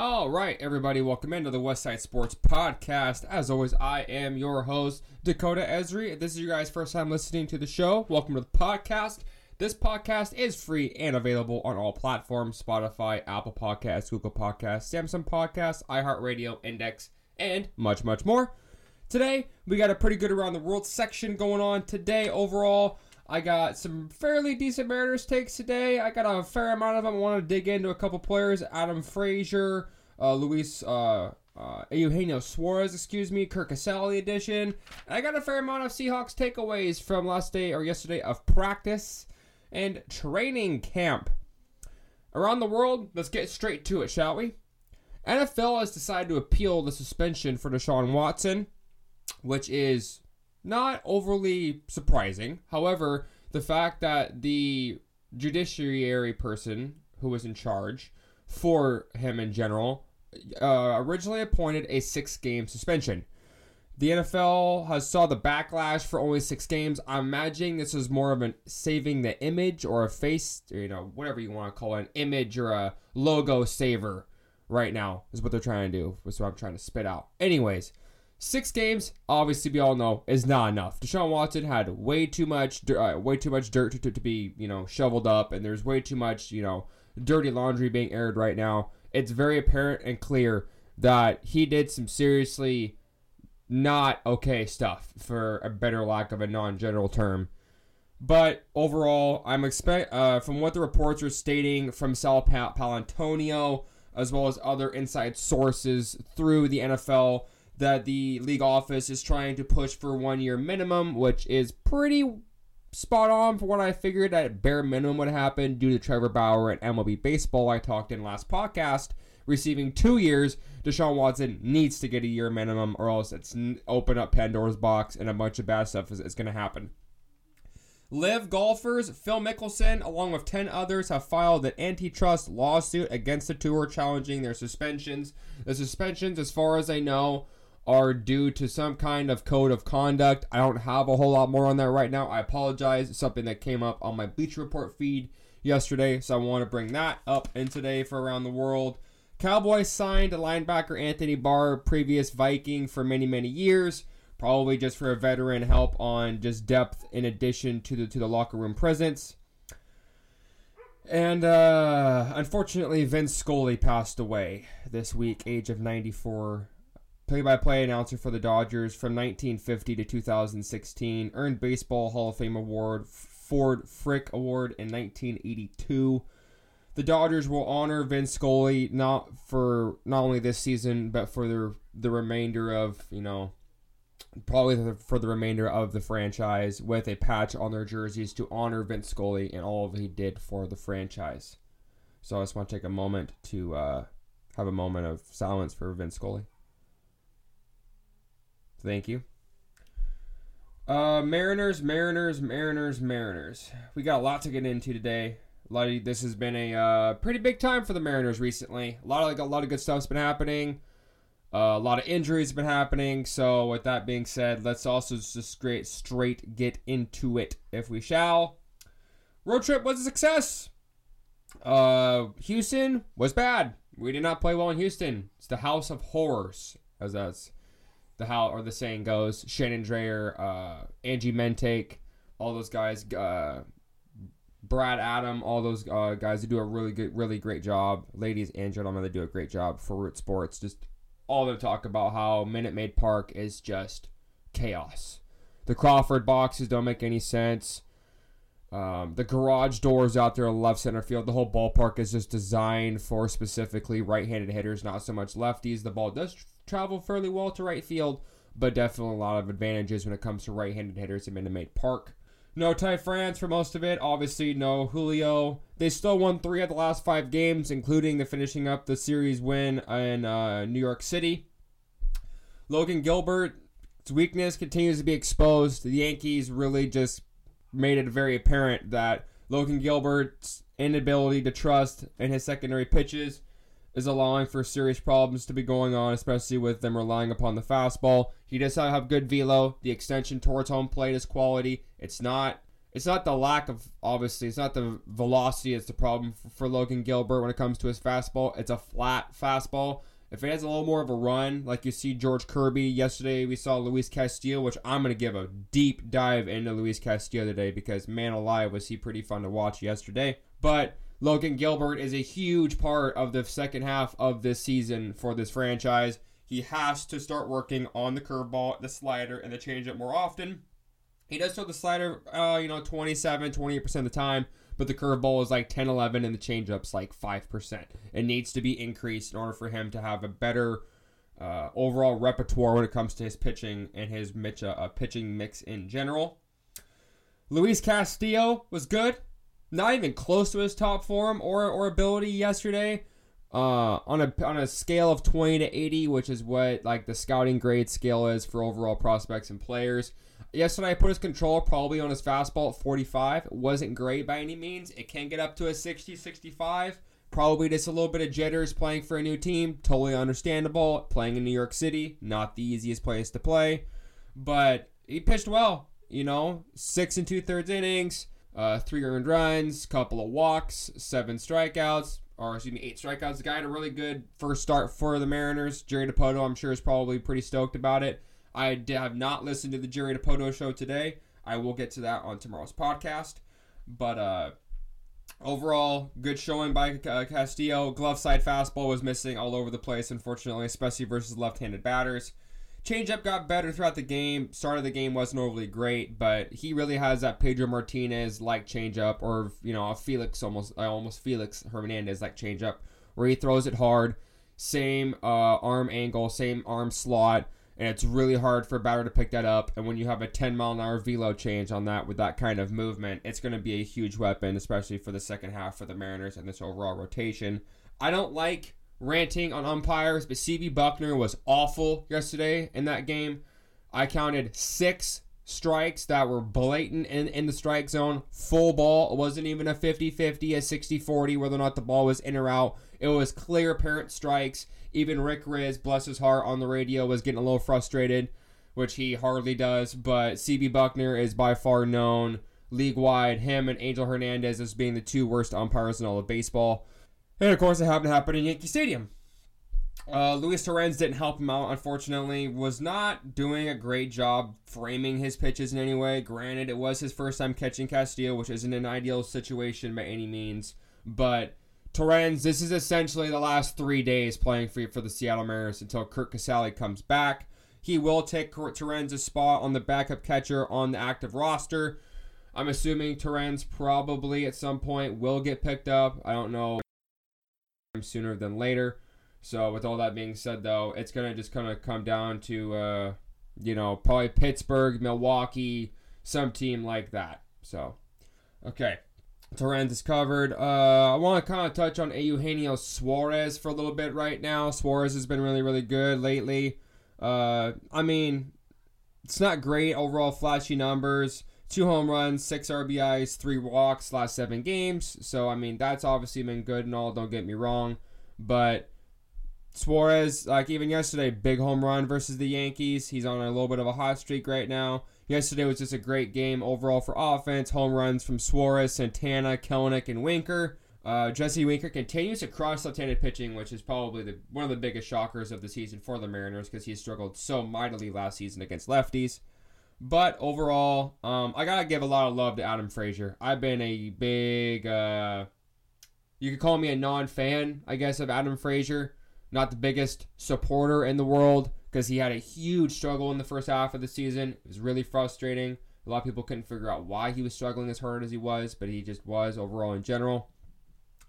All right, everybody, welcome into the West Side Sports Podcast. As always, I am your host, Dakota Esri. If this is your guys' first time listening to the show, welcome to the podcast. This podcast is free and available on all platforms Spotify, Apple Podcasts, Google Podcasts, Samsung Podcasts, iHeartRadio, Index, and much, much more. Today, we got a pretty good around the world section going on today overall. I got some fairly decent Mariners takes today. I got a fair amount of them. I want to dig into a couple players: Adam Frazier, uh, Luis, uh, uh, Eugenio Suarez, excuse me, Curt Casali edition. And I got a fair amount of Seahawks takeaways from last day or yesterday of practice and training camp. Around the world, let's get straight to it, shall we? NFL has decided to appeal the suspension for Deshaun Watson, which is not overly surprising. However, the fact that the judiciary person who was in charge for him in general uh, originally appointed a six game suspension. The NFL has saw the backlash for only six games. I'm imagining this is more of a saving the image or a face, or, you know, whatever you want to call it, an image or a logo saver right now is what they're trying to do. That's what I'm trying to spit out. Anyways, Six games, obviously, we all know, is not enough. Deshaun Watson had way too much, uh, way too much dirt to, to, to, be, you know, shoveled up, and there's way too much, you know, dirty laundry being aired right now. It's very apparent and clear that he did some seriously not okay stuff, for a better lack of a non-general term. But overall, I'm expect uh, from what the reports are stating from Sal Paolantonio, as well as other inside sources through the NFL that the league office is trying to push for one year minimum, which is pretty spot on for what I figured at bare minimum would happen due to Trevor Bauer and MLB baseball I talked in last podcast. Receiving two years, Deshaun Watson needs to get a year minimum, or else it's open up Pandora's box and a bunch of bad stuff is, is going to happen. LIV golfers Phil Mickelson, along with 10 others, have filed an antitrust lawsuit against the tour challenging their suspensions. The suspensions, as far as I know, are due to some kind of code of conduct. I don't have a whole lot more on that right now. I apologize. It's something that came up on my Bleacher Report feed yesterday, so I want to bring that up in today for Around the World. Cowboys signed linebacker Anthony Barr, previous Viking for many, many years. Probably just for a veteran help on just depth in addition to the to the locker room presence. And uh, unfortunately, Vince Scully passed away this week, age of 94 play-by-play announcer for the Dodgers from 1950 to 2016. Earned Baseball Hall of Fame award, Ford Frick Award in 1982. The Dodgers will honor Vince Scully not for not only this season but for the the remainder of you know probably for the remainder of the franchise with a patch on their jerseys to honor Vince Scully and all he did for the franchise. So I just want to take a moment to uh, have a moment of silence for Vince Scully. Thank you. Uh, Mariners, Mariners, Mariners, Mariners. We got a lot to get into today. A lot of, this has been a uh, pretty big time for the Mariners recently. A lot of like a lot of good stuff's been happening. Uh, a lot of injuries have been happening. So with that being said, let's also just straight straight get into it, if we shall. Road trip was a success. Uh, Houston was bad. We did not play well in Houston. It's the house of horrors, as that's the how or the saying goes. Shannon Drayer, uh, Angie Mentink, all those guys, uh, Brad Adam, all those uh, guys who do a really good, really great job. Ladies and gentlemen, they do a great job for Root Sports. Just all they talk about how Minute Maid Park is just chaos. The Crawford boxes don't make any sense. Um, the garage doors out there in left center field. The whole ballpark is just designed for specifically right-handed hitters, not so much lefties. The ball does travel fairly well to right field, but definitely a lot of advantages when it comes to right-handed hitters in Minute Maid Park. No Ty France for most of it. Obviously, no Julio. They still won three of the last five games, including the finishing up the series win in uh, New York City. Logan Gilbert's weakness continues to be exposed. The Yankees really just made it very apparent that Logan Gilbert's inability to trust in his secondary pitches is allowing for serious problems to be going on, especially with them relying upon the fastball. He does have good velo. The extension towards home plate is quality. It's not it's not the lack of obviously it's not the velocity it's the problem for, Logan Gilbert when it comes to his fastball. It's a flat fastball. If it has a little more of a run, like you see George Kirby yesterday, we saw Luis Castillo, which I'm gonna give a deep dive into Luis Castillo today because man alive was he pretty fun to watch yesterday. But Logan Gilbert is a huge part of the second half of this season for this franchise. He has to start working on the curveball, the slider, and the changeup more often he does throw the slider, uh, you know, 27, 28% of the time, but the curveball is like 10, 11, and the changeup's like 5%. It needs to be increased in order for him to have a better uh, overall repertoire when it comes to his pitching and his mitch, uh, pitching mix in general. Luis Castillo was good. Not even close to his top form or, or ability yesterday. Uh, on a on a scale of 20 to 80, which is what like the scouting grade scale is for overall prospects and players. Yesterday, I put his control probably on his fastball at 45. It wasn't great by any means. It can get up to a 60, 65. Probably just a little bit of jitters playing for a new team. Totally understandable. Playing in New York City, not the easiest place to play. But he pitched well. You know, six and two thirds innings, uh, three earned runs, couple of walks, seven strikeouts, or excuse me, eight strikeouts. The guy had a really good first start for the Mariners. Jerry Dipoto, I'm sure, is probably pretty stoked about it. I have not listened to the Jerry Dipoto show today. I will get to that on tomorrow's podcast. But uh, overall, good showing by uh, Castillo. Glove side fastball was missing all over the place, unfortunately, especially versus left-handed batters. Changeup got better throughout the game. Start of the game wasn't overly great, but he really has that Pedro Martinez like changeup, or you know, a Felix almost, uh, almost Felix Hernandez like changeup, where he throws it hard, same uh, arm angle, same arm slot and it's really hard for a batter to pick that up. And when you have a 10 mile an hour velo change on that with that kind of movement, it's going to be a huge weapon, especially for the second half for the Mariners and this overall rotation. I don't like ranting on umpires, but CB Bucknor was awful yesterday in that game. I counted six strikes that were blatant in, in the strike zone, full ball. It wasn't even a 50 50, a 60 40, whether or not the ball was in or out. It was clear, apparent strikes. Even Rick Rizzs, bless his heart, on the radio was getting a little frustrated, which he hardly does. But CB Bucknor is by far known league wide, him and Angel Hernandez as being the two worst umpires in all of baseball. And of course, it happened to happen in Yankee Stadium. Uh, Luis Torrens didn't help him out, unfortunately. Was not doing a great job framing his pitches in any way. Granted, it was his first time catching Castillo, which isn't an ideal situation by any means. But Torrens, this is essentially the last three days playing for, for the Seattle Mariners until Curt Casali comes back. He will take Torrens' spot on the backup catcher on the active roster. I'm assuming Torrens probably at some point will get picked up. I don't know sooner than later. So with all that being said, though, it's gonna just kind of come down to uh, you know probably Pittsburgh, Milwaukee, some team like that. So okay. Torrens is covered. Uh, I want to kind of touch on Eugenio Suarez for a little bit right now. Suarez has been really, really good lately. Uh, I mean, it's not great overall flashy numbers. Two home runs, six RBIs, three walks last seven games. So I mean, that's obviously been good and all. Don't get me wrong, but Suarez, like even yesterday, big home run versus the Yankees. He's on a little bit of a hot streak right now. Yesterday was just a great game overall for offense. Home runs from Suarez, Santana, Kelenic, and Winker. Uh, Jesse Winker continues to cross left-handed pitching, which is probably the, one of the biggest shockers of the season for the Mariners because he struggled so mightily last season against lefties. But overall, um, I gotta give a lot of love to Adam Frazier. I've been a big, uh, you could call me a non-fan, I guess, of Adam Frazier. Not the biggest supporter in the world, because he had a huge struggle in the first half of the season. It was really frustrating. A lot of people couldn't figure out why he was struggling as hard as he was, but he just was overall in general.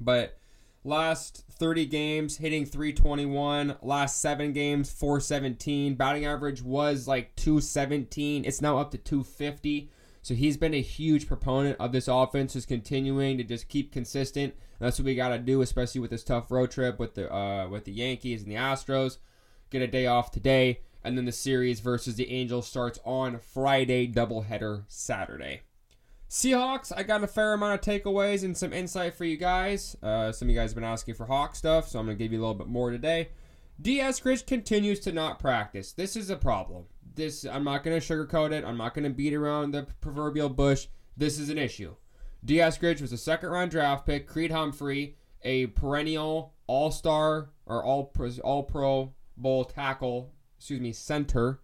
But last 30 games, hitting 321. Last seven games, 417. Batting average was like 217. It's now up to 250. So he's been a huge proponent of this offense, just continuing to just keep consistent. And that's what we got to do, especially with this tough road trip with the uh, with the Yankees and the Astros get a day off today, and then the series versus the Angels starts on Friday, doubleheader Saturday. Seahawks, I got a fair amount of takeaways and some insight for you guys. Uh, some of you guys have been asking for Hawk stuff, so I'm going to give you a little bit more today. Dee Eskridge continues to not practice. This is a problem. This I'm not going to sugarcoat it. I'm not going to beat around the proverbial bush. this is an issue. Dee Eskridge was a second round draft pick. Creed Humphrey, a perennial all star or all all pro bowl tackle, excuse me, center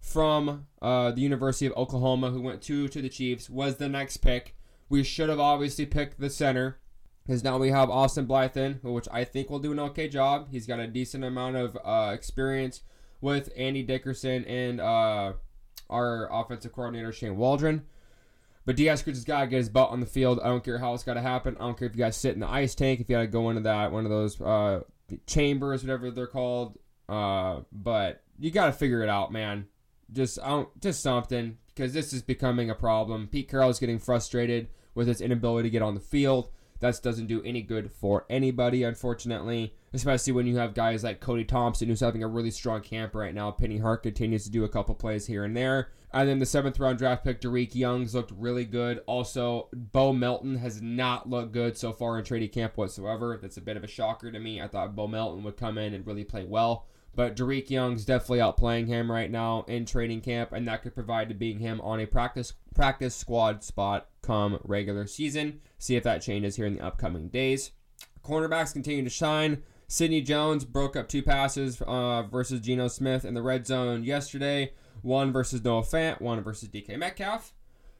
from uh, the University of Oklahoma, who went two to the Chiefs, was the next pick. We should have obviously picked the center because now we have Austin Blythen, which I think will do an okay job. He's got a decent amount of uh, experience with Andy Dickerson and uh, our offensive coordinator Shane Waldron. But Eskridge has got to get his butt on the field. I don't care how it's got to happen. I don't care if you guys sit in the ice tank, if you got to go into that one of those uh, chambers, whatever they're called. Uh, but you got to figure it out, man. Just just something because this is becoming a problem. Pete Carroll is getting frustrated with his inability to get on the field. That doesn't do any good for anybody, unfortunately. Especially when you have guys like Cody Thompson, who's having a really strong camp right now. Penny Hart continues to do a couple plays here and there. And then the seventh round draft pick, Dareke Youngs, looked really good. Also, Bo Melton has not looked good so far in training camp whatsoever. That's a bit of a shocker to me. I thought Bo Melton would come in and really play well. But Dareke Young's definitely outplaying him right now in training camp, and that could provide to being him on a practice practice squad spot come regular season. See if that changes here in the upcoming days. Cornerbacks continue to shine. Sidney Jones broke up two passes uh, versus Geno Smith in the red zone yesterday. One versus Noah Fant, one versus DK Metcalf.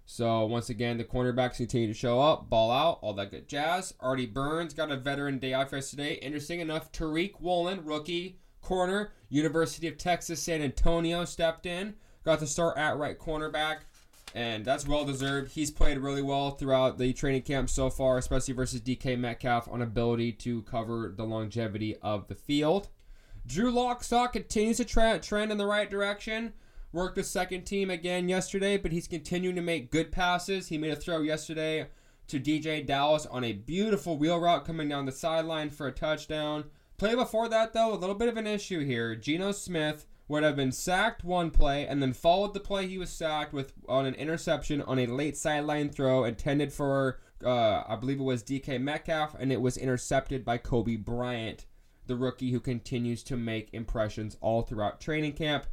So once again, the cornerbacks continue to show up, ball out, all that good jazz. Artie Burns got a veteran day off yesterday. Interesting enough, Tariq Woolen, rookie corner, University of Texas San Antonio, stepped in, got the start at right cornerback and that's well deserved. He's played really well throughout the training camp so far, especially versus DK Metcalf on ability to cover the longevity of the field. Drew Lock's stock continues to tra- trend in the right direction. Worked the second team again yesterday, but he's continuing to make good passes. He made a throw yesterday to DeeJay Dallas on a beautiful wheel route coming down the sideline for a touchdown. Play before that, though, a little bit of an issue here. Geno Smith would have been sacked one play and then followed the play he was sacked with on an interception on a late sideline throw intended for uh, I believe it was DK Metcalf and it was intercepted by Coby Bryant, the rookie who continues to make impressions all throughout training camp.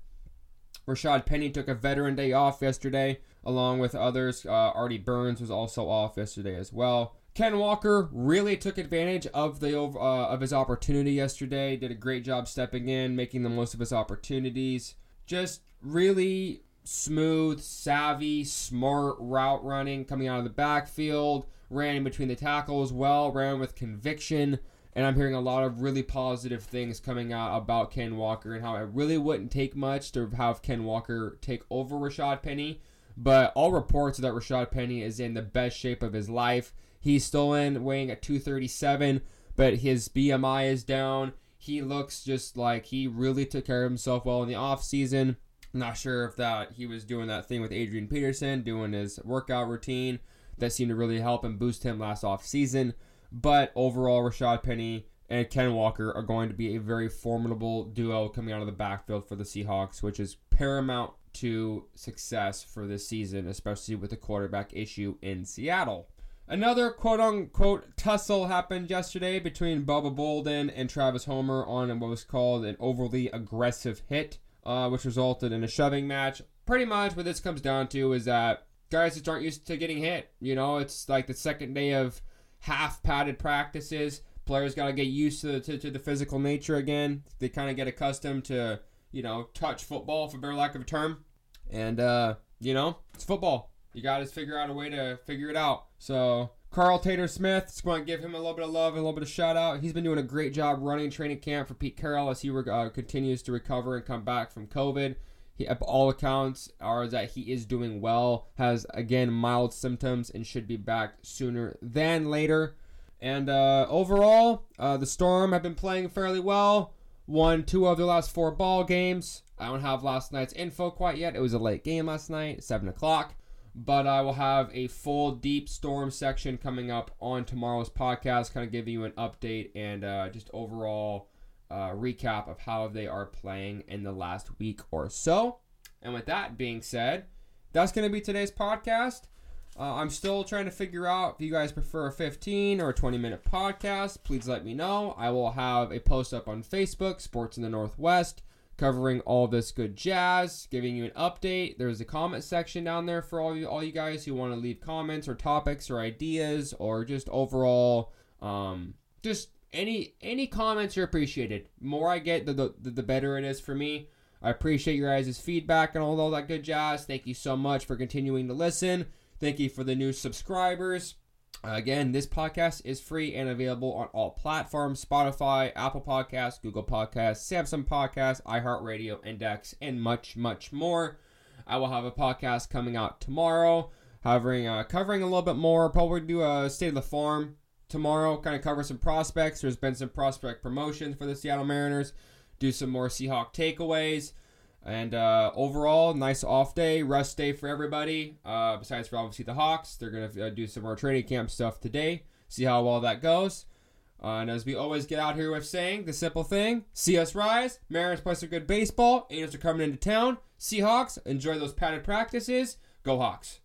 Rashad Penny took a veteran day off yesterday, along with others. Uh, Artie Burns was also off yesterday as well. Ken Walker really took advantage of the uh, of his opportunity yesterday. Did a great job stepping in, making the most of his opportunities. Just really smooth, savvy, smart route running coming out of the backfield. Ran in between the tackles well. Ran with conviction. And I'm hearing a lot of really positive things coming out about Ken Walker and how it really wouldn't take much to have Ken Walker take over Rashad Penny. But all reports that Rashad Penny is in the best shape of his life. He's still in weighing at 237, but his BMI is down. He looks just like he really took care of himself well in the off season. Not sure if that he was doing that thing with Adrian Peterson, doing his workout routine that seemed to really help and boost him last off season. But overall, Rashad Penny and Ken Walker are going to be a very formidable duo coming out of the backfield for the Seahawks, which is paramount to success for this season, especially with the quarterback issue in Seattle. Another quote unquote tussle happened yesterday between Bubba Bolden and Travis Homer on what was called an overly aggressive hit, uh, which resulted in a shoving match. Pretty much what this comes down to is that guys just aren't used to getting hit. You know, it's like the second day of half padded practices. Players got to get used to, to, to the physical nature again. They kind of get accustomed to, you know, touch football, for better lack of a term. And, uh, you know, it's football. You got to figure out a way to figure it out. So Carl Taylor Smith, just want to give him a little bit of love a little bit of shout out. He's been doing a great job running training camp for Pete Carroll as he uh, continues to recover and come back from COVID. He, all accounts are that he is doing well, has again mild symptoms, and should be back sooner than later. And uh, overall, uh, the Storm have been playing fairly well. Won two of their last four ball games. I don't have last night's info quite yet. It was a late game last night, 7 o'clock but I will have a full deep storm section coming up on tomorrow's podcast, kind of giving you an update and uh, just overall uh, recap of how they are playing in the last week or so. And with that being said, that's going to be today's podcast. Uh, I'm still trying to figure out if you guys prefer a 15 or a 20 minute podcast. Please let me know. I will have a post up on Facebook, Sports in the Northwest, covering all this good jazz, giving you an update. There's a comment section down there for all you all you guys who want to leave comments or topics or ideas or just overall um, just any any comments are appreciated. More I get, the, the the better it is for me. I appreciate your guys' feedback and all, all that good jazz. Thank you so much for continuing to listen. Thank you for the new subscribers. Again, this podcast is free and available on all platforms Spotify, Apple Podcasts, Google Podcasts, Samsung Podcasts, iHeartRadio, Index, and much, much more. I will have a podcast coming out tomorrow, covering, uh, covering a little bit more. Probably do a state of the farm tomorrow, kind of cover some prospects. There's been some prospect promotions for the Seattle Mariners. Do some more Seahawk takeaways. And uh, overall, nice off day, rest day for everybody. Uh, besides for obviously the Hawks, they're gonna uh, do some more training camp stuff today. See how well that goes. Uh, and as we always get out here with saying the simple thing: see us rise. Mariners play some good baseball. Angels are coming into town. Seahawks enjoy those padded practices. Go Hawks!